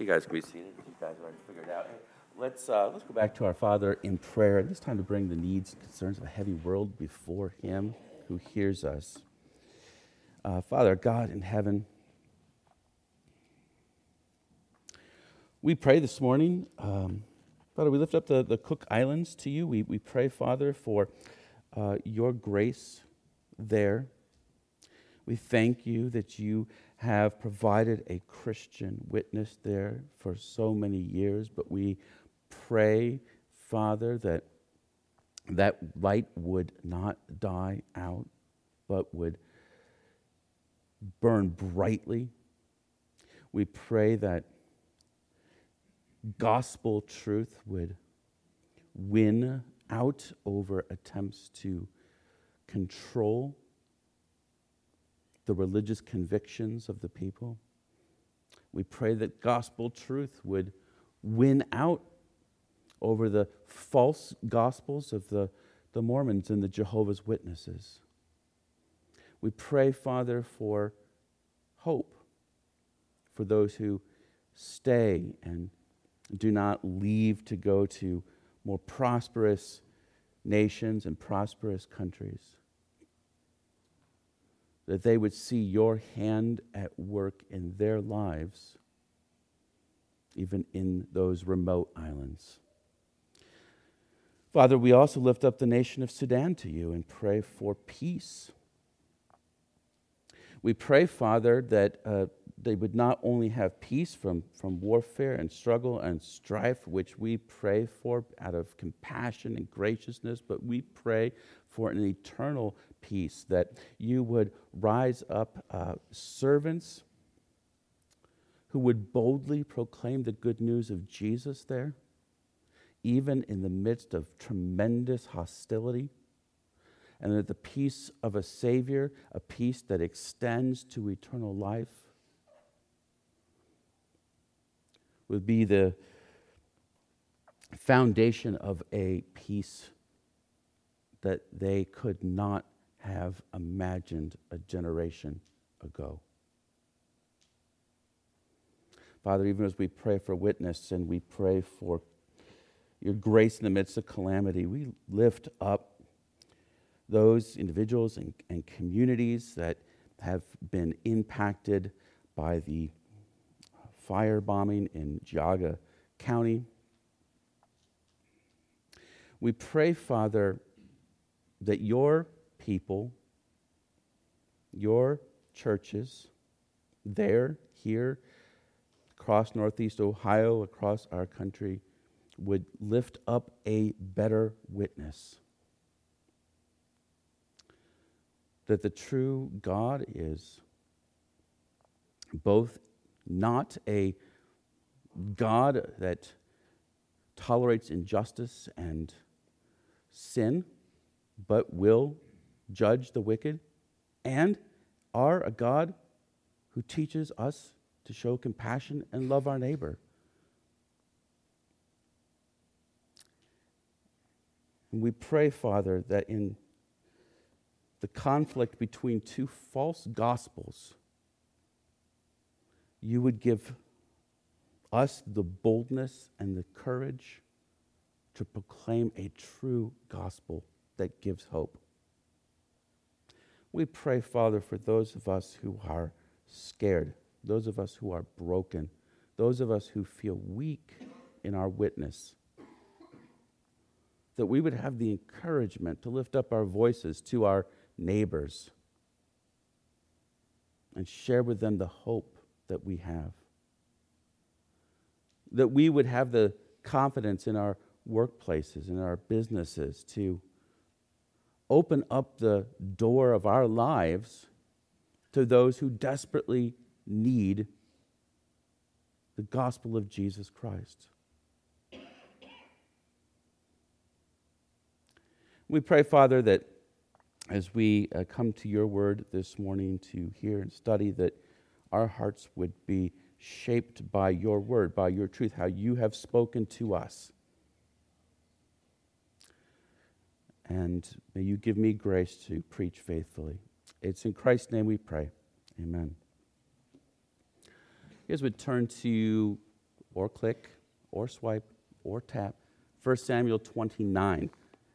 You guys can be seated. You guys already figured it out. Let's, uh, let's go back to our Father in prayer. This time to bring the needs and concerns of a heavy world before Him who hears us. Uh, Father, God in heaven, we pray this morning. Um, Father, we lift up the, the Cook Islands to you. We, we pray, Father, for uh, your grace there. We thank you that you have provided a Christian witness there for so many years, but we pray, Father, that that light would not die out, but would burn brightly. We pray that gospel truth would win out over attempts to control the religious convictions of the people. We pray that gospel truth would win out over the false gospels of the, the Mormons and the Jehovah's Witnesses. We pray, Father, for hope for those who stay and do not leave to go to more prosperous nations and prosperous countries that they would see your hand at work in their lives, even in those remote islands. Father, we also lift up the nation of Sudan to you and pray for peace. We pray, Father, that uh, they would not only have peace from, from warfare and struggle and strife, which we pray for out of compassion and graciousness, but we pray for an eternal peace, that you would rise up uh, servants who would boldly proclaim the good news of Jesus there, even in the midst of tremendous hostility. And that the peace of a Savior, a peace that extends to eternal life, would be the foundation of a peace that they could not have imagined a generation ago. Father, even as we pray for witness and we pray for your grace in the midst of calamity, we lift up those individuals and, and communities that have been impacted by the fire bombing in Geauga County. We pray, Father, that your people, your churches, there, here, across Northeast Ohio, across our country, would lift up a better witness. That the true God is both not a God that tolerates injustice and sin, but will judge the wicked, and are a God who teaches us to show compassion and love our neighbor. And we pray, Father, that in the conflict between two false gospels, you would give us the boldness and the courage to proclaim a true gospel that gives hope. We pray, Father, for those of us who are scared, those of us who are broken, those of us who feel weak in our witness, that we would have the encouragement to lift up our voices to our neighbors and share with them the hope that we have. That we would have the confidence in our workplaces, in our businesses to open up the door of our lives to those who desperately need the gospel of Jesus Christ. We pray, Father, that as we uh, come to your word this morning to hear and study, that our hearts would be shaped by your word, by your truth, how you have spoken to us. And may you give me grace to preach faithfully. It's in Christ's name we pray. Amen. You guys would turn to or click or swipe or tap 1 Samuel 29.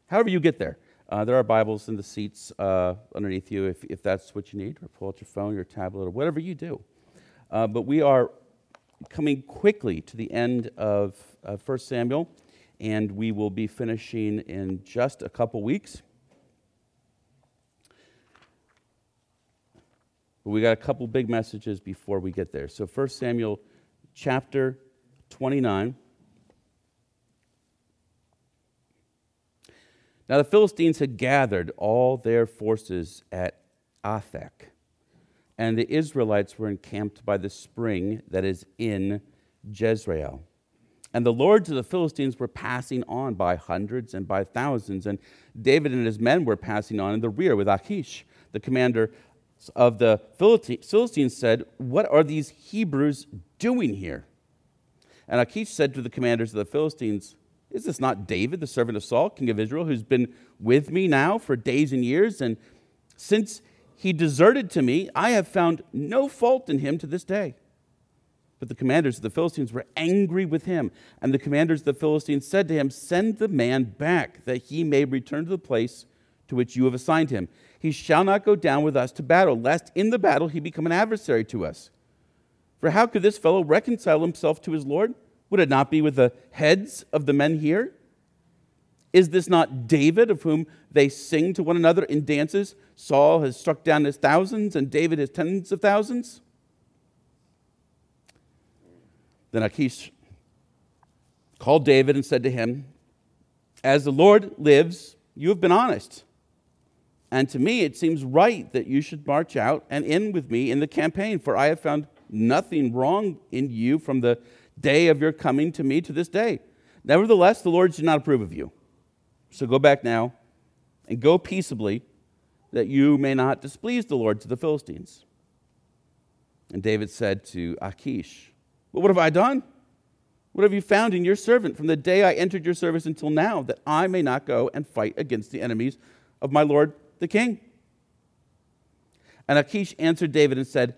However, you get there. Uh, there are Bibles in the seats uh, underneath you if, if that's what you need, or pull out your phone, your tablet, or whatever you do. Uh, but we are coming quickly to the end of uh, 1 Samuel, and we will be finishing in just a couple weeks. But we got a couple big messages before we get there. So 1 Samuel chapter 29. Now the Philistines had gathered all their forces at Aphek, and the Israelites were encamped by the spring that is in Jezreel. And the lords of the Philistines were passing on by hundreds and by thousands, and David and his men were passing on in the rear with Achish, the commander of the Philistines, said, What are these Hebrews doing here? And Achish said to the commanders of the Philistines, is this not David, the servant of Saul, king of Israel, who's been with me now for days and years? And since he deserted to me, I have found no fault in him to this day. But the commanders of the Philistines were angry with him. And the commanders of the Philistines said to him, Send the man back, that he may return to the place to which you have assigned him. He shall not go down with us to battle, lest in the battle he become an adversary to us. For how could this fellow reconcile himself to his Lord? Would it not be with the heads of the men here? Is this not David, of whom they sing to one another in dances? Saul has struck down his thousands, and David his tens of thousands? Then Achish called David and said to him, As the Lord lives, you have been honest. And to me, it seems right that you should march out and in with me in the campaign, for I have found nothing wrong in you from the day of your coming to me to this day. Nevertheless, the Lord did not approve of you. So go back now and go peaceably, that you may not displease the Lord to the Philistines. And David said to Achish, Well, what have I done? What have you found in your servant from the day I entered your service until now, that I may not go and fight against the enemies of my Lord the king? And Achish answered David and said,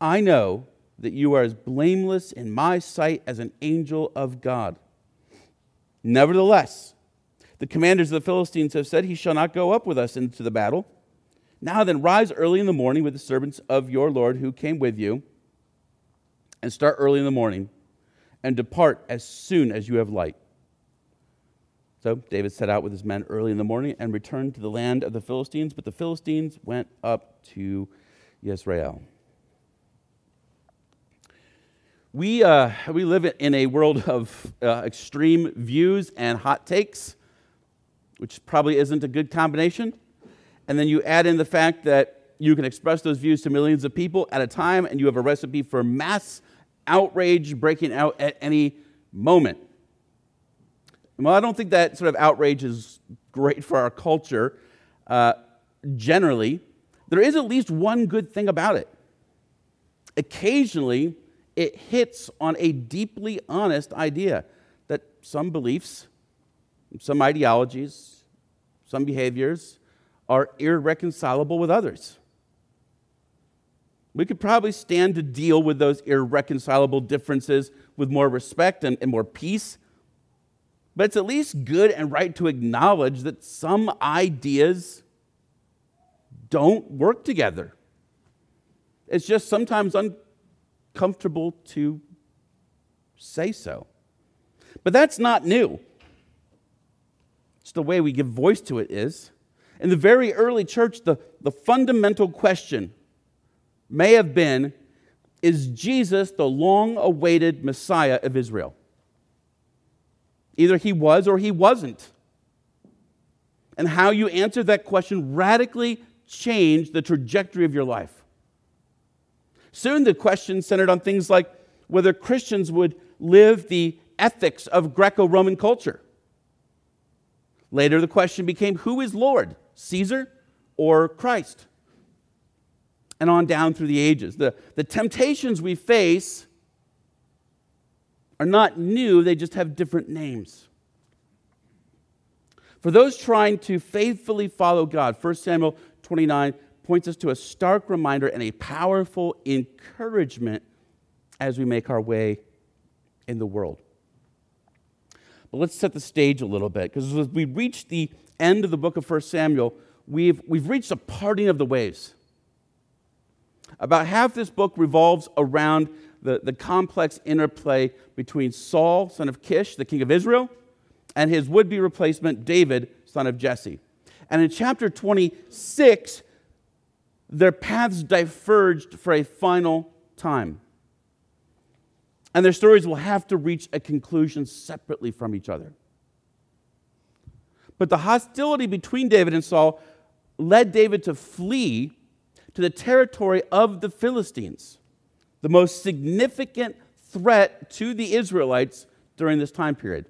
I know that you are as blameless in my sight as an angel of God. Nevertheless, the commanders of the Philistines have said, He shall not go up with us into the battle. Now then, rise early in the morning with the servants of your Lord who came with you, and start early in the morning, and depart as soon as you have light. So David set out with his men early in the morning and returned to the land of the Philistines, but the Philistines went up to Jezreel. We, uh, we live in a world of uh, extreme views and hot takes, which probably isn't a good combination. And then you add in the fact that you can express those views to millions of people at a time, and you have a recipe for mass outrage breaking out at any moment. Well, I don't think that sort of outrage is great for our culture uh, generally. There is at least one good thing about it. Occasionally, it hits on a deeply honest idea that some beliefs, some ideologies, some behaviors are irreconcilable with others. We could probably stand to deal with those irreconcilable differences with more respect and, and more peace. But it's at least good and right to acknowledge that some ideas don't work together. It's just sometimes un- comfortable to say so. But that's not new. It's the way we give voice to it is. In the very early church, the, the fundamental question may have been Is Jesus the long awaited Messiah of Israel? Either he was or he wasn't. And how you answer that question radically changed the trajectory of your life. Soon the question centered on things like whether Christians would live the ethics of Greco Roman culture. Later, the question became who is Lord, Caesar or Christ? And on down through the ages. The, the temptations we face are not new, they just have different names. For those trying to faithfully follow God, 1 Samuel 29 points us to a stark reminder and a powerful encouragement as we make our way in the world. But let's set the stage a little bit because as we reach the end of the book of 1 Samuel, we've, we've reached a parting of the ways. About half this book revolves around the, the complex interplay between Saul, son of Kish, the king of Israel, and his would be replacement, David, son of Jesse. And in chapter 26, their paths diverged for a final time. And their stories will have to reach a conclusion separately from each other. But the hostility between David and Saul led David to flee to the territory of the Philistines, the most significant threat to the Israelites during this time period.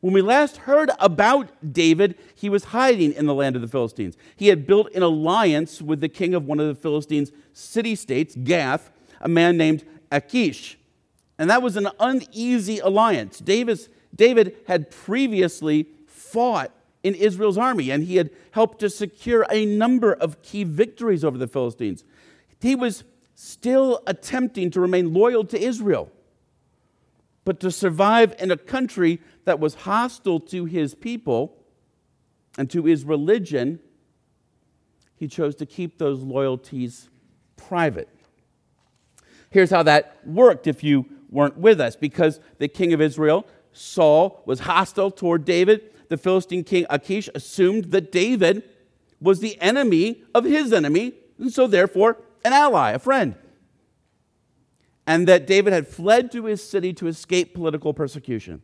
When we last heard about David, he was hiding in the land of the Philistines. He had built an alliance with the king of one of the Philistines' city states, Gath, a man named Achish. And that was an uneasy alliance. Davis, David had previously fought in Israel's army, and he had helped to secure a number of key victories over the Philistines. He was still attempting to remain loyal to Israel. But to survive in a country that was hostile to his people and to his religion, he chose to keep those loyalties private. Here's how that worked if you weren't with us because the king of Israel, Saul, was hostile toward David. The Philistine king Achish assumed that David was the enemy of his enemy, and so therefore an ally, a friend and that David had fled to his city to escape political persecution.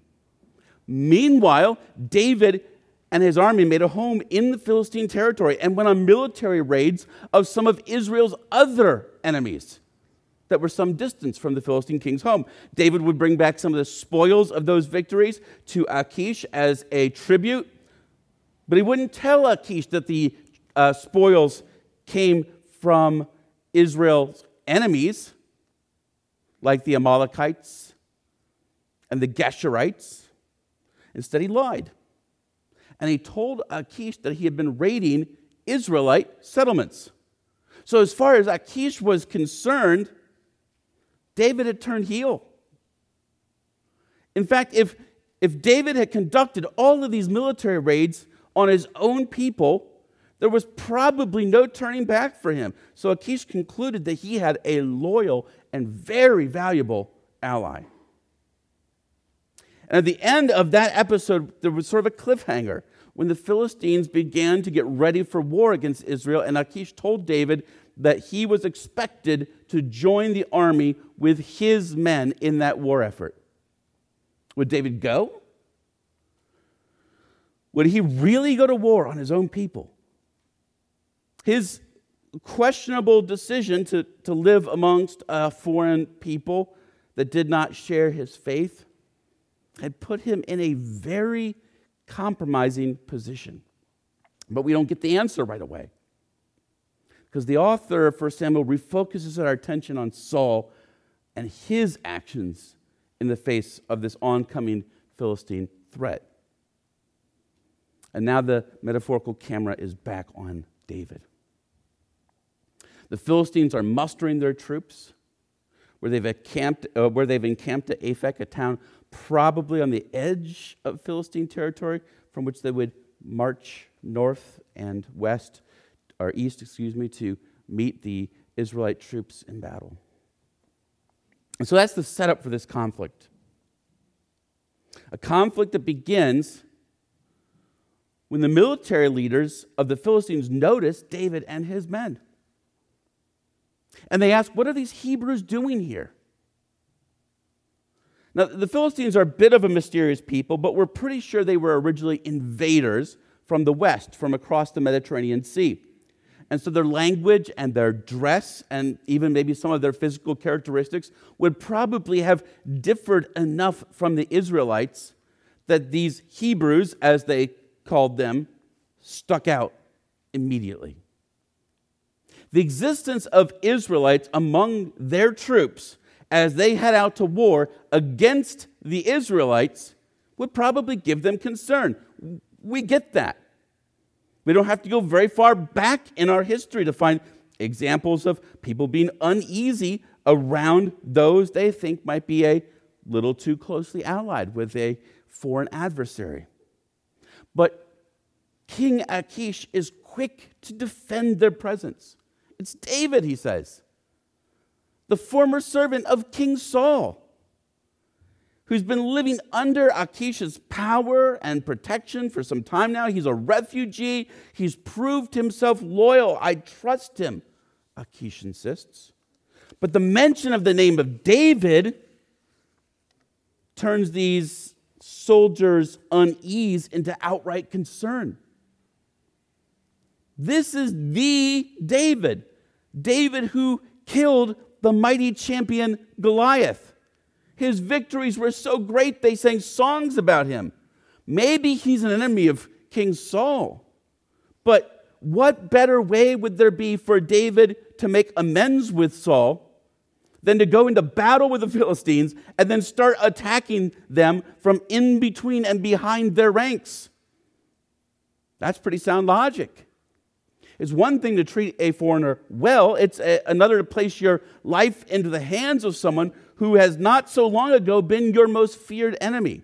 Meanwhile, David and his army made a home in the Philistine territory and went on military raids of some of Israel's other enemies that were some distance from the Philistine king's home. David would bring back some of the spoils of those victories to Achish as a tribute, but he wouldn't tell Achish that the uh, spoils came from Israel's enemies like the Amalekites and the Geshurites. Instead, he lied. And he told Achish that he had been raiding Israelite settlements. So, as far as Achish was concerned, David had turned heel. In fact, if, if David had conducted all of these military raids on his own people, there was probably no turning back for him. So Achish concluded that he had a loyal and very valuable ally. And at the end of that episode, there was sort of a cliffhanger when the Philistines began to get ready for war against Israel, and Achish told David that he was expected to join the army with his men in that war effort. Would David go? Would he really go to war on his own people? His questionable decision to, to live amongst uh, foreign people that did not share his faith had put him in a very compromising position. But we don't get the answer right away. Because the author of 1 Samuel refocuses our attention on Saul and his actions in the face of this oncoming Philistine threat. And now the metaphorical camera is back on David. The Philistines are mustering their troops where they've encamped, uh, where they've encamped at Aphek, a town probably on the edge of Philistine territory from which they would march north and west, or east, excuse me, to meet the Israelite troops in battle. And so that's the setup for this conflict. A conflict that begins when the military leaders of the Philistines notice David and his men. And they ask, What are these Hebrews doing here? Now, the Philistines are a bit of a mysterious people, but we're pretty sure they were originally invaders from the west, from across the Mediterranean Sea. And so their language and their dress, and even maybe some of their physical characteristics, would probably have differed enough from the Israelites that these Hebrews, as they called them, stuck out immediately. The existence of Israelites among their troops as they head out to war against the Israelites would probably give them concern. We get that. We don't have to go very far back in our history to find examples of people being uneasy around those they think might be a little too closely allied with a foreign adversary. But King Achish is quick to defend their presence. It's David, he says, the former servant of King Saul, who's been living under Achish's power and protection for some time now. He's a refugee. He's proved himself loyal. I trust him, Achish insists. But the mention of the name of David turns these soldiers' unease into outright concern. This is the David, David who killed the mighty champion Goliath. His victories were so great they sang songs about him. Maybe he's an enemy of King Saul. But what better way would there be for David to make amends with Saul than to go into battle with the Philistines and then start attacking them from in between and behind their ranks? That's pretty sound logic. It's one thing to treat a foreigner well, it's a, another to place your life into the hands of someone who has not so long ago been your most feared enemy.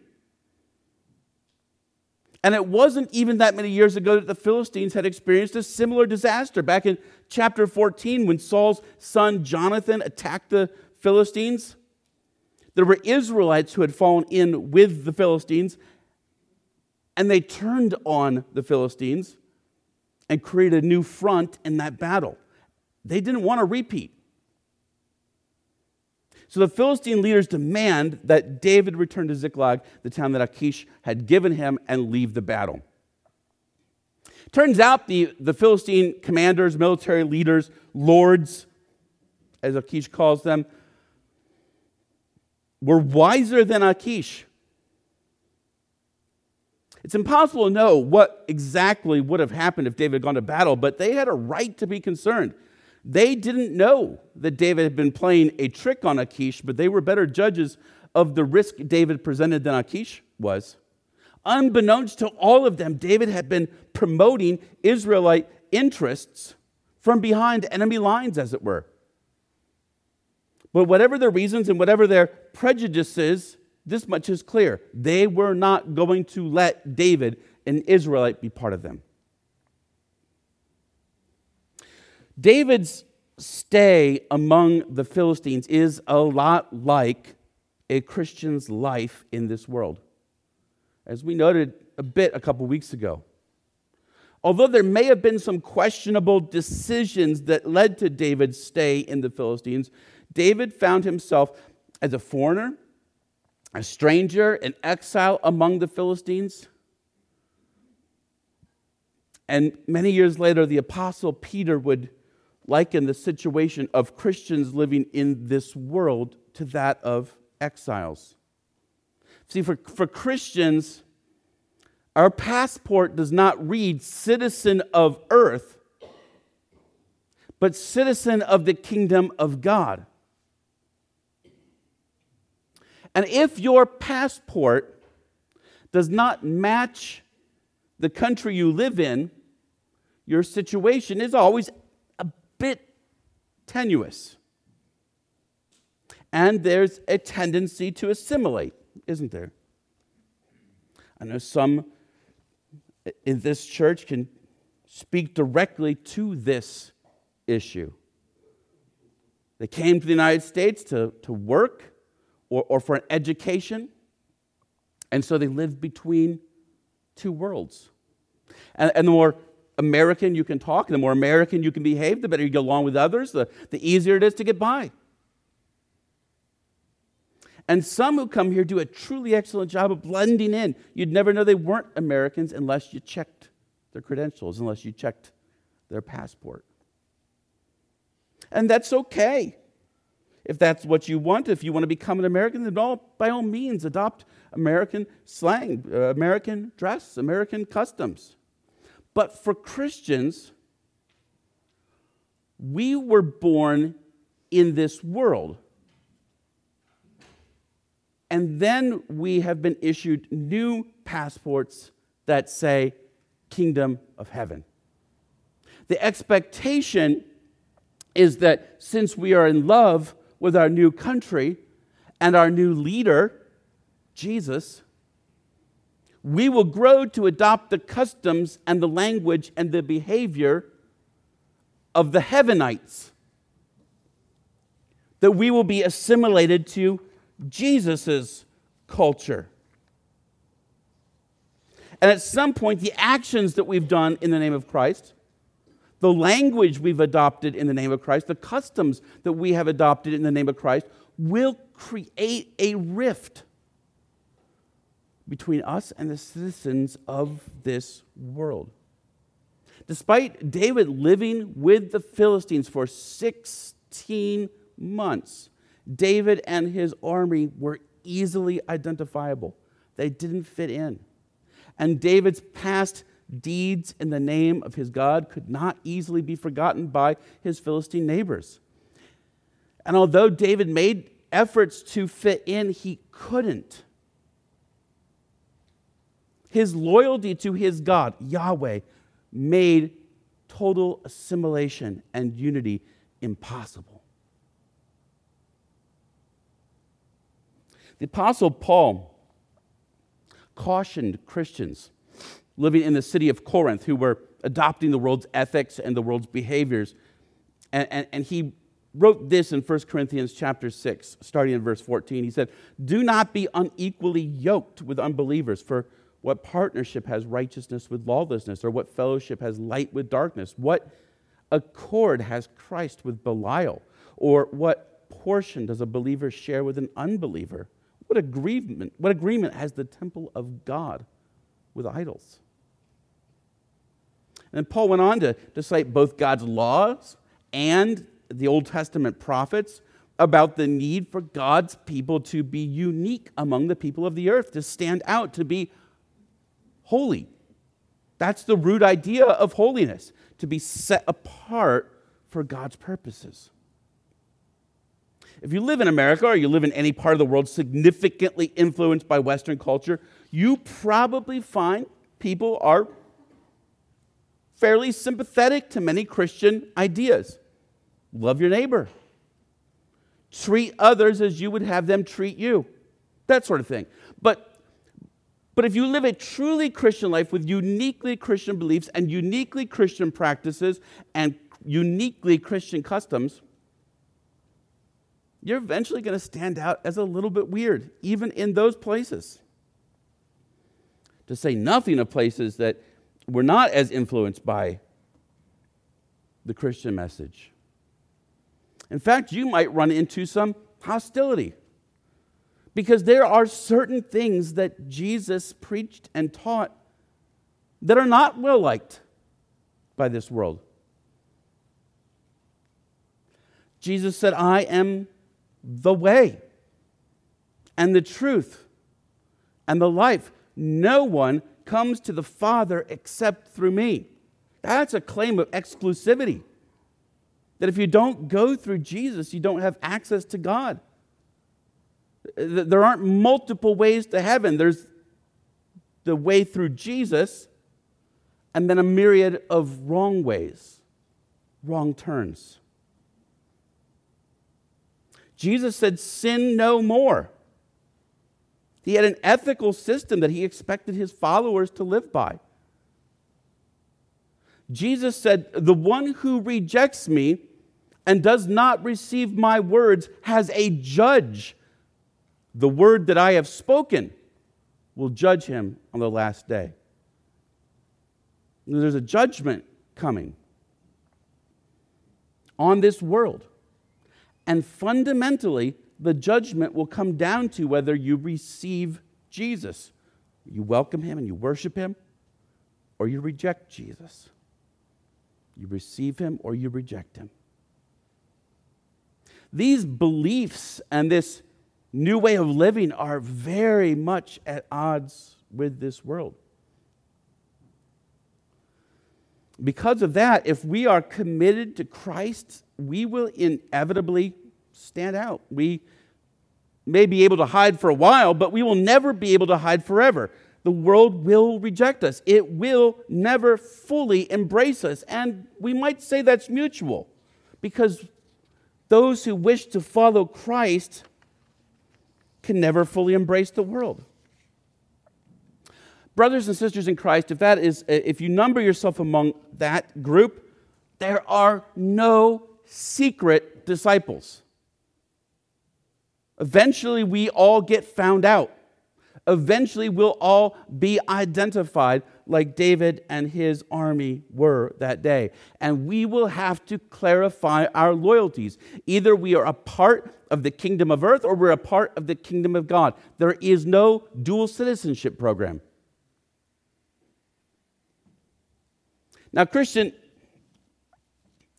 And it wasn't even that many years ago that the Philistines had experienced a similar disaster. Back in chapter 14, when Saul's son Jonathan attacked the Philistines, there were Israelites who had fallen in with the Philistines, and they turned on the Philistines and create a new front in that battle. They didn't want to repeat. So the Philistine leaders demand that David return to Ziklag, the town that Achish had given him, and leave the battle. Turns out the, the Philistine commanders, military leaders, lords, as Achish calls them, were wiser than Achish. It's impossible to know what exactly would have happened if David had gone to battle, but they had a right to be concerned. They didn't know that David had been playing a trick on Achish, but they were better judges of the risk David presented than Achish was. Unbeknownst to all of them, David had been promoting Israelite interests from behind enemy lines, as it were. But whatever their reasons and whatever their prejudices, this much is clear. They were not going to let David, an Israelite, be part of them. David's stay among the Philistines is a lot like a Christian's life in this world. As we noted a bit a couple weeks ago. Although there may have been some questionable decisions that led to David's stay in the Philistines, David found himself as a foreigner a stranger, an exile among the Philistines. And many years later, the Apostle Peter would liken the situation of Christians living in this world to that of exiles. See, for, for Christians, our passport does not read citizen of earth, but citizen of the kingdom of God. And if your passport does not match the country you live in, your situation is always a bit tenuous. And there's a tendency to assimilate, isn't there? I know some in this church can speak directly to this issue. They came to the United States to, to work or, or for an education. And so they live between two worlds. And, and the more American you can talk, the more American you can behave, the better you get along with others, the, the easier it is to get by. And some who come here do a truly excellent job of blending in. You'd never know they weren't Americans unless you checked their credentials, unless you checked their passport. And that's okay. If that's what you want, if you want to become an American, then all, by all means adopt American slang, uh, American dress, American customs. But for Christians, we were born in this world. And then we have been issued new passports that say kingdom of heaven. The expectation is that since we are in love with our new country and our new leader, Jesus, we will grow to adopt the customs and the language and the behavior of the Heavenites. That we will be assimilated to Jesus' culture. And at some point, the actions that we've done in the name of Christ, the language we've adopted in the name of Christ, the customs that we have adopted in the name of Christ will create a rift between us and the citizens of this world. Despite David living with the Philistines for 16 months, David and his army were easily identifiable. They didn't fit in. And David's past deeds in the name of his God could not easily be forgotten by his Philistine neighbors. And although David made efforts to fit in, he couldn't. His loyalty to his God, Yahweh, made total assimilation and unity impossible. The Apostle Paul cautioned Christians living in the city of Corinth who were adopting the world's ethics and the world's behaviors. And, and, and he wrote this in 1 Corinthians chapter 6, starting in verse 14. He said, Do not be unequally yoked with unbelievers, for what partnership has righteousness with lawlessness, or what fellowship has light with darkness? What accord has Christ with Belial? Or what portion does a believer share with an unbeliever? What agreement, what agreement has the temple of God with idols? And Paul went on to, to cite both God's laws and the Old Testament prophets about the need for God's people to be unique among the people of the earth, to stand out, to be holy. That's the root idea of holiness, to be set apart for God's purposes. If you live in America or you live in any part of the world significantly influenced by Western culture, you probably find people are fairly sympathetic to many Christian ideas. Love your neighbor. Treat others as you would have them treat you. That sort of thing. But but if you live a truly Christian life with uniquely Christian beliefs and uniquely Christian practices and uniquely Christian customs, you're eventually going to stand out as a little bit weird, even in those places. To say nothing of places that were not as influenced by the Christian message. In fact, you might run into some hostility because there are certain things that Jesus preached and taught that are not well liked by this world. Jesus said, I am the way and the truth and the life. No one comes to the Father except through me. That's a claim of exclusivity. That if you don't go through Jesus, you don't have access to God. There aren't multiple ways to heaven. There's the way through Jesus, and then a myriad of wrong ways, wrong turns. Jesus said, Sin no more. He had an ethical system that he expected his followers to live by. Jesus said, The one who rejects me and does not receive my words has a judge. The word that I have spoken will judge him on the last day. There's a judgment coming on this world. And fundamentally, the judgment will come down to whether you receive Jesus. You welcome him and you worship him, or you reject Jesus. You receive him or you reject him. These beliefs and this new way of living are very much at odds with this world. Because of that, if we are committed to Christ, we will inevitably stand out. We may be able to hide for a while, but we will never be able to hide forever. The world will reject us, it will never fully embrace us. And we might say that's mutual because those who wish to follow Christ can never fully embrace the world. Brothers and sisters in Christ, if that is if you number yourself among that group, there are no secret disciples. Eventually we all get found out. Eventually we'll all be identified like David and his army were that day. And we will have to clarify our loyalties. Either we are a part of the kingdom of earth or we're a part of the kingdom of God. There is no dual citizenship program. Now, Christian,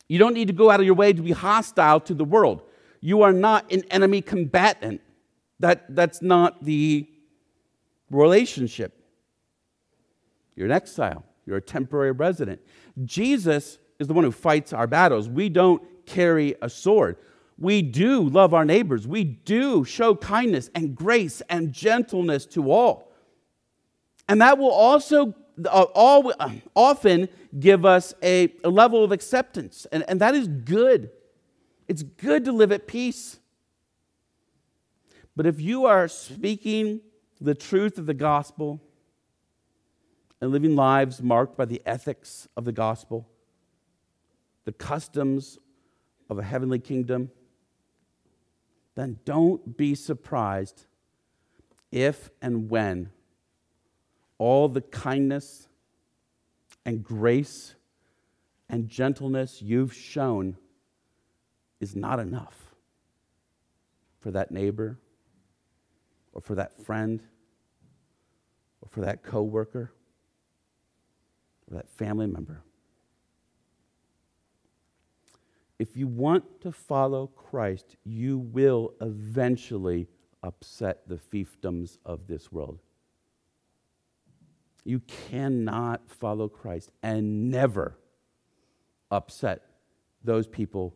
you don't need to go out of your way to be hostile to the world. You are not an enemy combatant. That, that's not the relationship. You're an exile, you're a temporary resident. Jesus is the one who fights our battles. We don't carry a sword. We do love our neighbors. We do show kindness and grace and gentleness to all. And that will also uh, all, uh, often give us a, a level of acceptance, and, and that is good. It's good to live at peace. But if you are speaking the truth of the gospel, and living lives marked by the ethics of the gospel, the customs of a heavenly kingdom, then don't be surprised if and when all the kindness and grace and gentleness you've shown is not enough for that neighbor or for that friend or for that coworker or that family member. If you want to follow Christ, you will eventually upset the fiefdoms of this world. You cannot follow Christ and never upset those people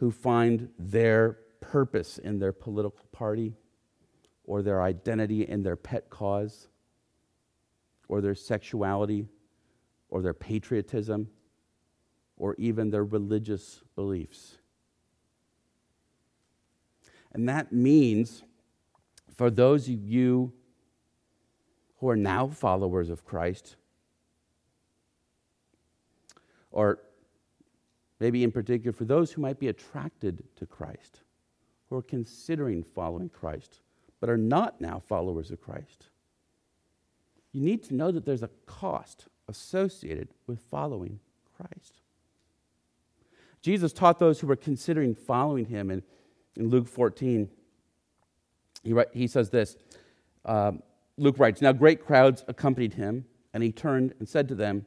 who find their purpose in their political party or their identity in their pet cause or their sexuality or their patriotism or even their religious beliefs. And that means for those of you who are now followers of Christ, or maybe in particular for those who might be attracted to Christ, who are considering following Christ, but are not now followers of Christ, you need to know that there's a cost associated with following Christ. Jesus taught those who were considering following him in, in Luke 14. He, write, he says this um, Luke writes, Now great crowds accompanied him, and he turned and said to them,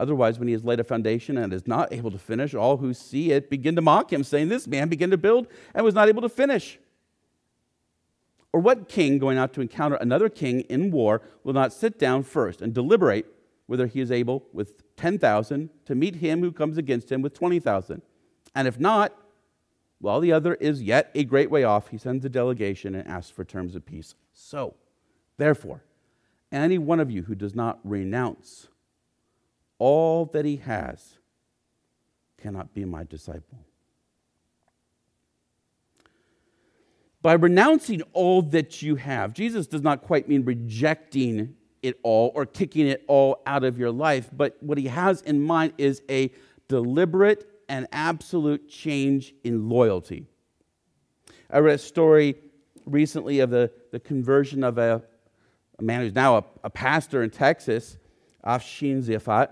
Otherwise, when he has laid a foundation and is not able to finish, all who see it begin to mock him, saying, This man began to build and was not able to finish. Or what king going out to encounter another king in war will not sit down first and deliberate whether he is able with 10,000 to meet him who comes against him with 20,000. And if not, while the other is yet a great way off, he sends a delegation and asks for terms of peace. So, therefore, any one of you who does not renounce all that he has cannot be my disciple. By renouncing all that you have, Jesus does not quite mean rejecting it all or kicking it all out of your life. But what he has in mind is a deliberate and absolute change in loyalty. I read a story recently of the, the conversion of a, a man who's now a, a, pastor in Texas, Afshin Ziafat,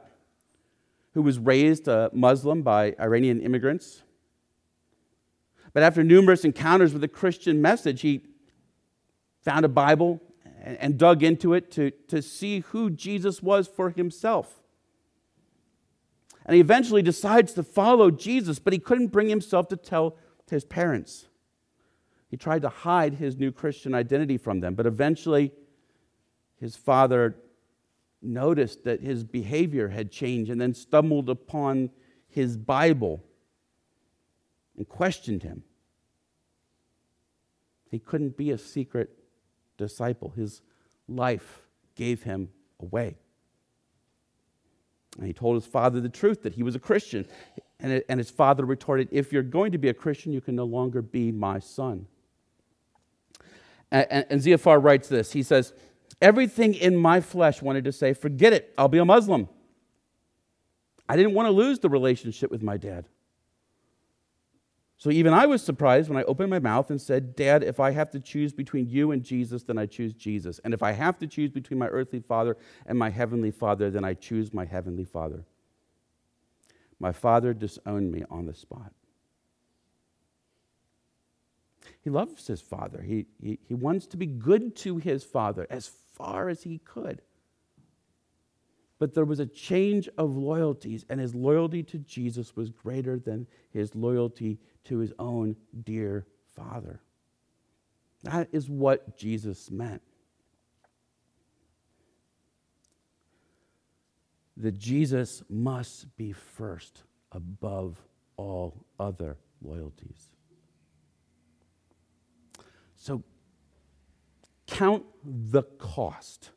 who was raised a Muslim by Iranian immigrants. But after numerous encounters with the Christian message, he found a Bible, and dug into it to, to see who Jesus was for himself. And he eventually decides to follow Jesus, but he couldn't bring himself to tell his parents. He tried to hide his new Christian identity from them, but eventually his father noticed that his behavior had changed and then stumbled upon his Bible and questioned him. He couldn't be a secret disciple. His life gave him away. And he told his father the truth that he was a Christian. And, it, and his father retorted, If you're going to be a Christian, you can no longer be my son. And, and, and writes this He says, Everything in my flesh wanted to say, Forget it, I'll be a Muslim. I didn't want to lose the relationship with my dad. So even I was surprised when I opened my mouth and said, Dad, if I have to choose between you and Jesus, then I choose Jesus. And if I have to choose between my earthly father and my heavenly father, then I choose my heavenly father. My father disowned me on the spot. He loves his father. He, he, he wants to be good to his father as far as he could. But there was a change of loyalties, and his loyalty to Jesus was greater than his loyalty to his own dear Father. That is what Jesus meant. That Jesus must be first above all other loyalties. So count the cost,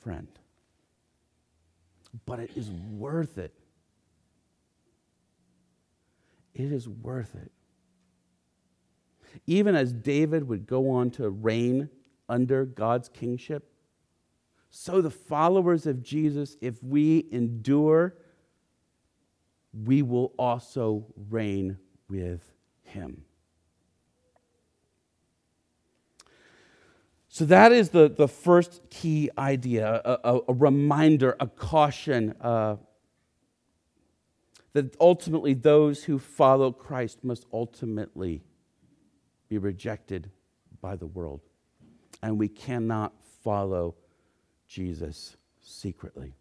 friend but it is worth it. It is worth it. Even as David would go on to reign under God's kingship, so the followers of Jesus, if we endure, we will also reign with him. So, that is the, the first key idea a, a, a reminder, a caution uh, that ultimately those who follow Christ must ultimately be rejected by the world. And we cannot follow Jesus secretly.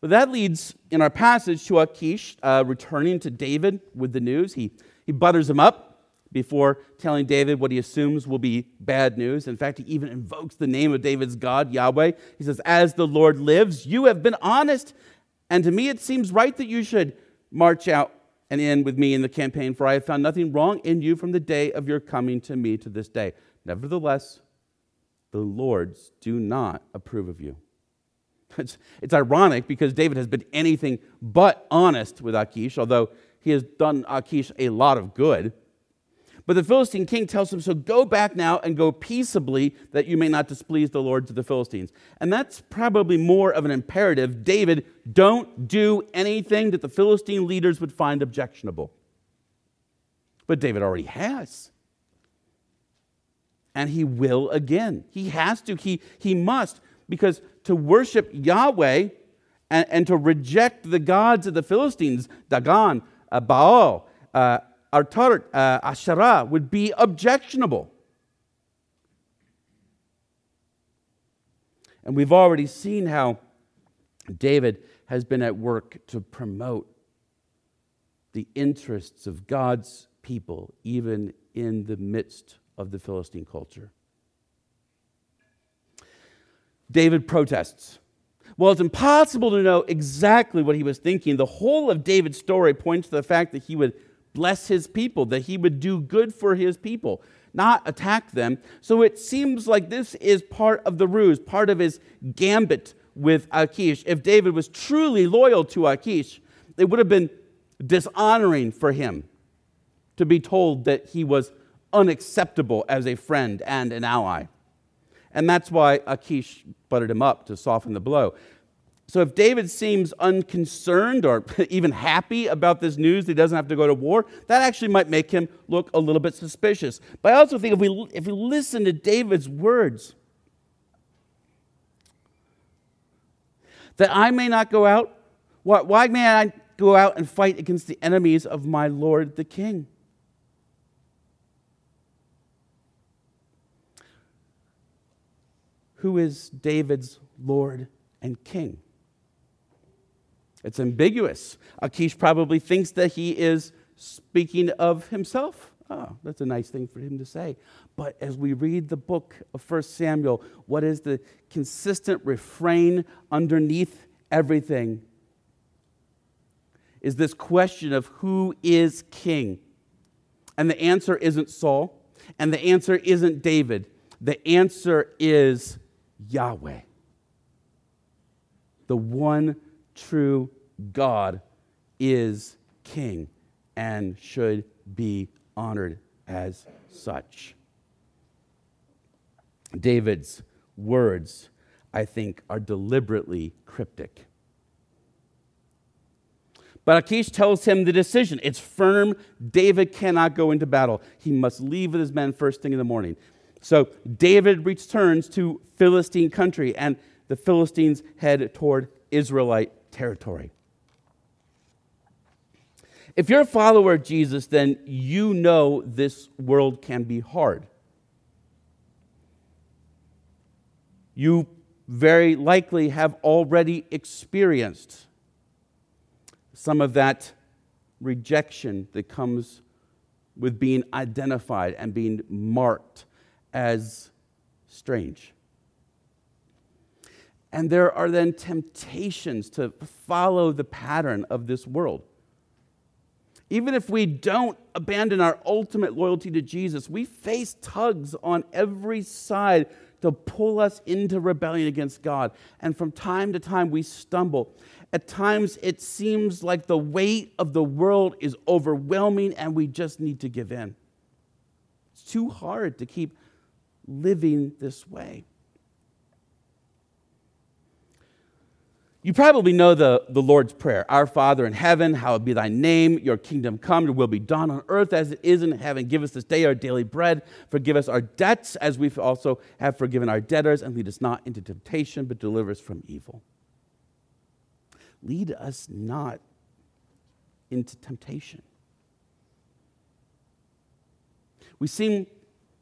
But that leads in our passage to Achish uh, returning to David with the news. He, he butters him up before telling David what he assumes will be bad news. In fact, he even invokes the name of David's God, Yahweh. He says, As the Lord lives, you have been honest, and to me it seems right that you should march out and in with me in the campaign, for I have found nothing wrong in you from the day of your coming to me to this day. Nevertheless, the Lords do not approve of you. It's, it's ironic because David has been anything but honest with Achish, although he has done Achish a lot of good. But the Philistine king tells him, So go back now and go peaceably, that you may not displease the Lord to the Philistines. And that's probably more of an imperative. David, don't do anything that the Philistine leaders would find objectionable. But David already has. And he will again. He has to, he, he must, because to worship Yahweh and, and to reject the gods of the Philistines, Dagon, uh, Baal, uh, Artar, uh, Asherah would be objectionable. And we've already seen how David has been at work to promote the interests of God's people, even in the midst of the Philistine culture. David protests. Well, it's impossible to know exactly what he was thinking. The whole of David's story points to the fact that he would bless his people, that he would do good for his people, not attack them. So it seems like this is part of the ruse, part of his gambit with Achish. If David was truly loyal to Achish, it would have been dishonoring for him to be told that he was unacceptable as a friend and an ally. And that's why Achish buttered him up to soften the blow. So if David seems unconcerned or even happy about this news that he doesn't have to go to war, that actually might make him look a little bit suspicious. But I also think if we, if we listen to David's words, that I may not go out, why, why may I go out and fight against the enemies of my Lord the King? Who is David's Lord and King? It's ambiguous. Achish probably thinks that he is speaking of himself. Oh, that's a nice thing for him to say. But as we read the book of 1 Samuel, what is the consistent refrain underneath everything? Is this question of who is king? And the answer isn't Saul, and the answer isn't David. The answer is Yahweh, the one true God, is king and should be honored as such. David's words, I think, are deliberately cryptic. But Achish tells him the decision. It's firm. David cannot go into battle. He must leave with his men first thing in the morning. So David returns to Philistine country, and the Philistines head toward Israelite territory. If you're a follower of Jesus, then you know this world can be hard. You very likely have already experienced some of that rejection that comes with being identified and being marked as strange. And there are then temptations to follow the pattern of this world. Even if we don't abandon our ultimate loyalty to Jesus, we face tugs on every side to pull us into rebellion against God. And from time to time, we stumble. At times, it seems like the weight of the world is overwhelming and we just need to give in. It's too hard to keep living this way. You probably know the, the Lord's Prayer Our Father in heaven, hallowed be thy name, your kingdom come, your will be done on earth as it is in heaven. Give us this day our daily bread. Forgive us our debts as we also have forgiven our debtors, and lead us not into temptation, but deliver us from evil. Lead us not into temptation. We seem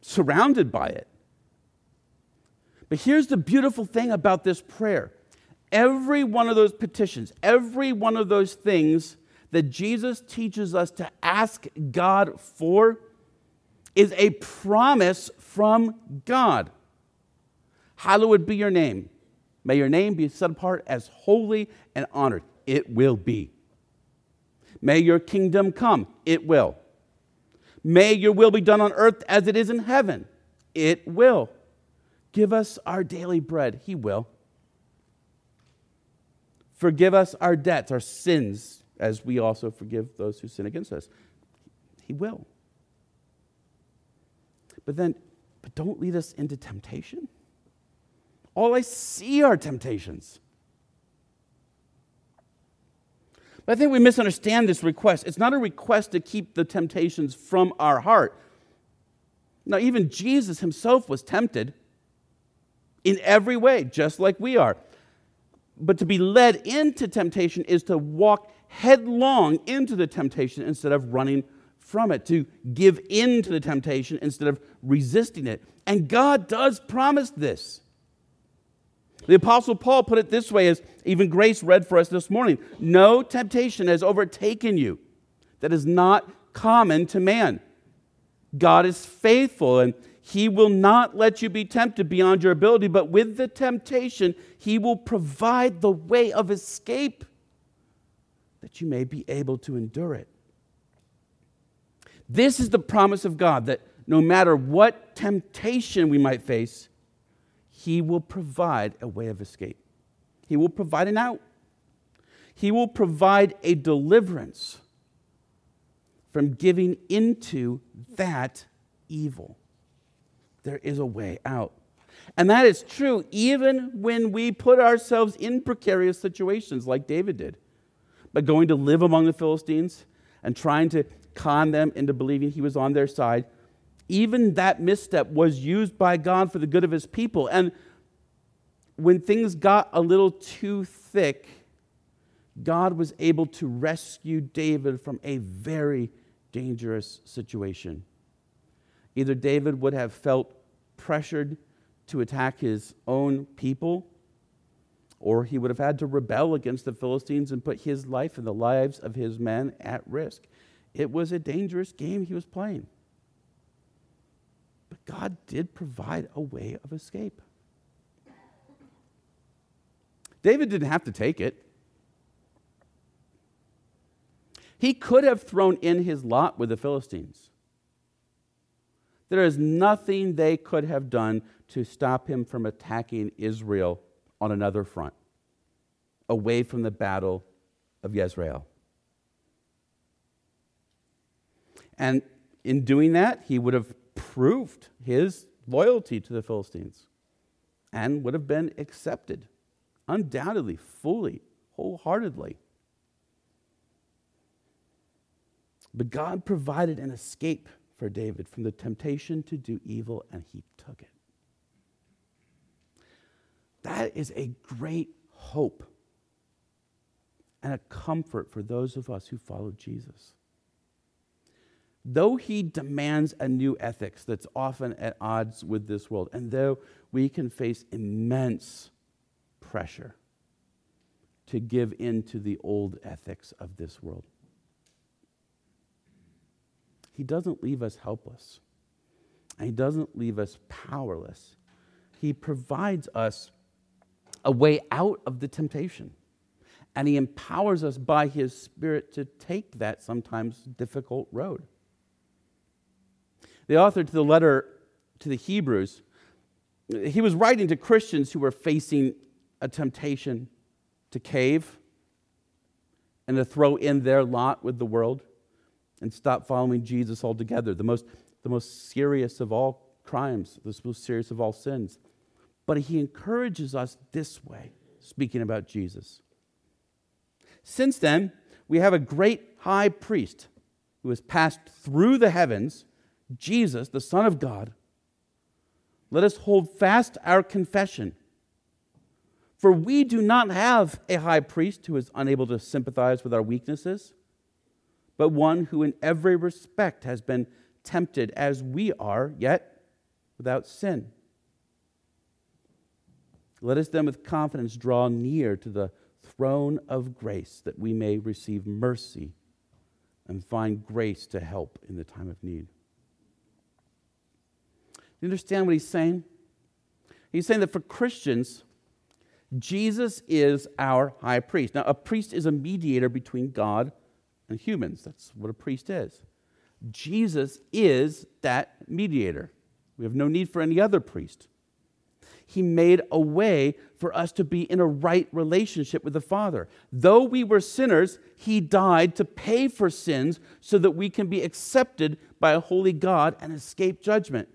surrounded by it. But here's the beautiful thing about this prayer Every one of those petitions, every one of those things that Jesus teaches us to ask God for is a promise from God. Hallowed be your name. May your name be set apart as holy and honored. It will be. May your kingdom come. It will. May your will be done on earth as it is in heaven. It will. Give us our daily bread. He will. Forgive us our debts, our sins, as we also forgive those who sin against us. He will. But then, but don't lead us into temptation. All I see are temptations. But I think we misunderstand this request. It's not a request to keep the temptations from our heart. Now, even Jesus himself was tempted in every way, just like we are. But to be led into temptation is to walk headlong into the temptation instead of running from it, to give in to the temptation instead of resisting it. And God does promise this. The Apostle Paul put it this way, as even Grace read for us this morning No temptation has overtaken you that is not common to man. God is faithful, and he will not let you be tempted beyond your ability, but with the temptation, He will provide the way of escape that you may be able to endure it. This is the promise of God that no matter what temptation we might face, He will provide a way of escape. He will provide an out. He will provide a deliverance from giving into that evil there is a way out. And that is true even when we put ourselves in precarious situations like David did. By going to live among the Philistines and trying to con them into believing he was on their side, even that misstep was used by God for the good of his people. And when things got a little too thick, God was able to rescue David from a very dangerous situation. Either David would have felt pressured to attack his own people, or he would have had to rebel against the Philistines and put his life and the lives of his men at risk. It was a dangerous game he was playing. But God did provide a way of escape. David didn't have to take it. He could have thrown in his lot with the Philistines. There is nothing they could have done to stop him from attacking Israel on another front, away from the battle of Jezreel. And in doing that, he would have proved his loyalty to the Philistines and would have been accepted, undoubtedly, fully, wholeheartedly. But God provided an escape for David from the temptation to do evil, and he took it. That is a great hope and a comfort for those of us who follow Jesus. Though he demands a new ethics that's often at odds with this world, and though we can face immense pressure to give in to the old ethics of this world, he doesn't leave us helpless. He doesn't leave us powerless. He provides us a way out of the temptation. And he empowers us by his Spirit to take that sometimes difficult road. The author to the letter to the Hebrews, he was writing to Christians who were facing a temptation to cave and to throw in their lot with the world and stop following Jesus altogether. The most, the most serious of all crimes, the most serious of all sins. But he encourages us this way, speaking about Jesus. Since then, we have a great high priest who has passed through the heavens, Jesus, the Son of God. Let us hold fast our confession. For we do not have a high priest who is unable to sympathize with our weaknesses but one who in every respect has been tempted as we are, yet without sin. Let us then with confidence draw near to the throne of grace that we may receive mercy and find grace to help in the time of need. Do you understand what he's saying? He's saying that for Christians, Jesus is our high priest. Now, a priest is a mediator between God and humans. That's what a priest is. Jesus is that mediator. We have no need for any other priest. He made a way for us to be in a right relationship with the Father. Though we were sinners, He died to pay for sins so that we can be accepted by a holy God and escape judgment.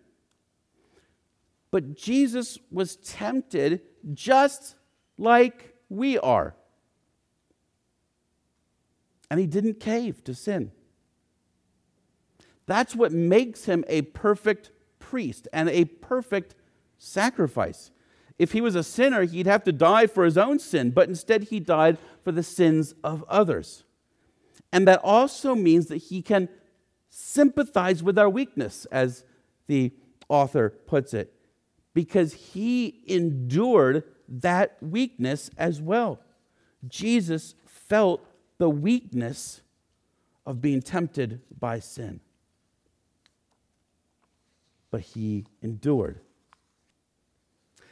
But Jesus was tempted just like we are and he didn't cave to sin. That's what makes him a perfect priest and a perfect sacrifice. If he was a sinner, he'd have to die for his own sin, but instead he died for the sins of others. And that also means that he can sympathize with our weakness, as the author puts it, because he endured that weakness as well. Jesus felt the weakness of being tempted by sin. But he endured.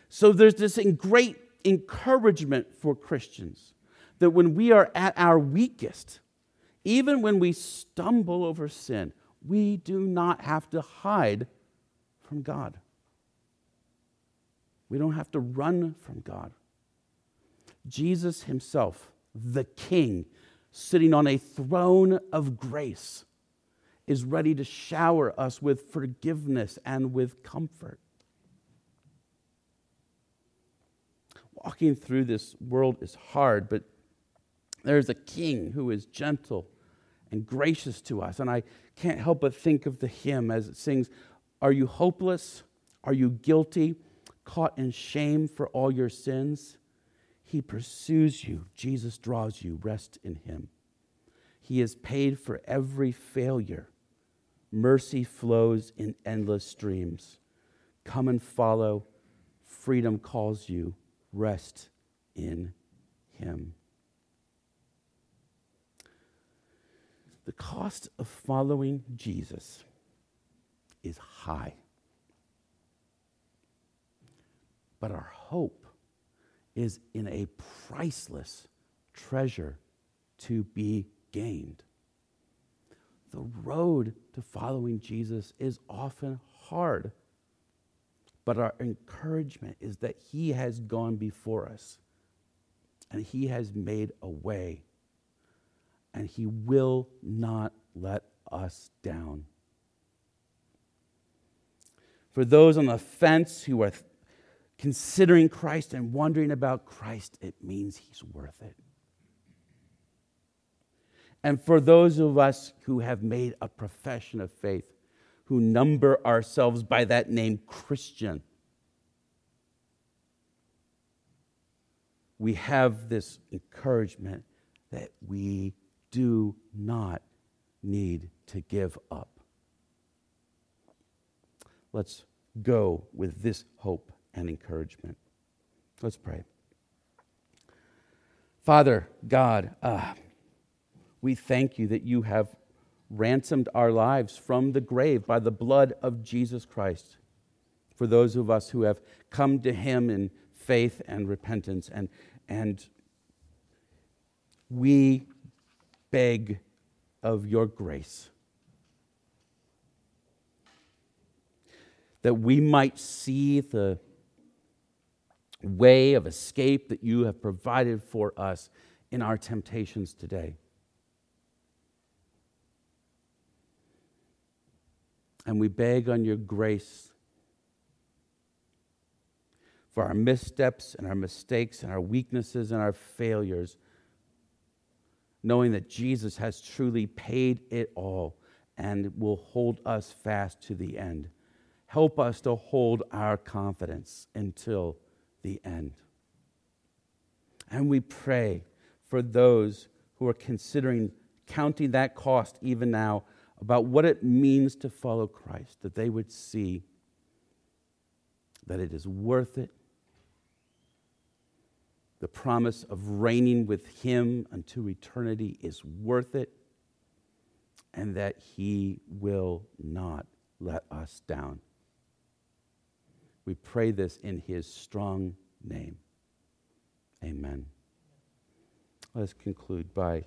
So there's this great encouragement for Christians that when we are at our weakest, even when we stumble over sin, we do not have to hide from God. We don't have to run from God. Jesus himself, the King, sitting on a throne of grace, is ready to shower us with forgiveness and with comfort. Walking through this world is hard, but there's a king who is gentle and gracious to us. And I can't help but think of the hymn as it sings Are you hopeless? Are you guilty? Caught in shame for all your sins? He pursues you. Jesus draws you. Rest in Him. He has paid for every failure. Mercy flows in endless streams. Come and follow. Freedom calls you. Rest in Him. The cost of following Jesus is high. but our hope is in a priceless treasure to be gained. The road to following Jesus is often hard, but our encouragement is that He has gone before us and He has made a way, and He will not let us down. For those on the fence who are considering Christ and wondering about Christ, it means He's worth it. And for those of us who have made a profession of faith, who number ourselves by that name Christian, we have this encouragement that we do not need to give up. Let's go with this hope and encouragement. Let's pray. Father, God, uh, we thank you that you have ransomed our lives from the grave by the blood of Jesus Christ. For those of us who have come to him in faith and repentance, and, and we beg of your grace that we might see the way of escape that you have provided for us in our temptations today. And we beg on your grace for our missteps and our mistakes and our weaknesses and our failures, knowing that Jesus has truly paid it all and will hold us fast to the end. Help us to hold our confidence until the end. And we pray for those who are considering counting that cost even now about what it means to follow Christ, that they would see that it is worth it. The promise of reigning with Him unto eternity is worth it, and that He will not let us down. We pray this in His strong name. Amen. Let's conclude by.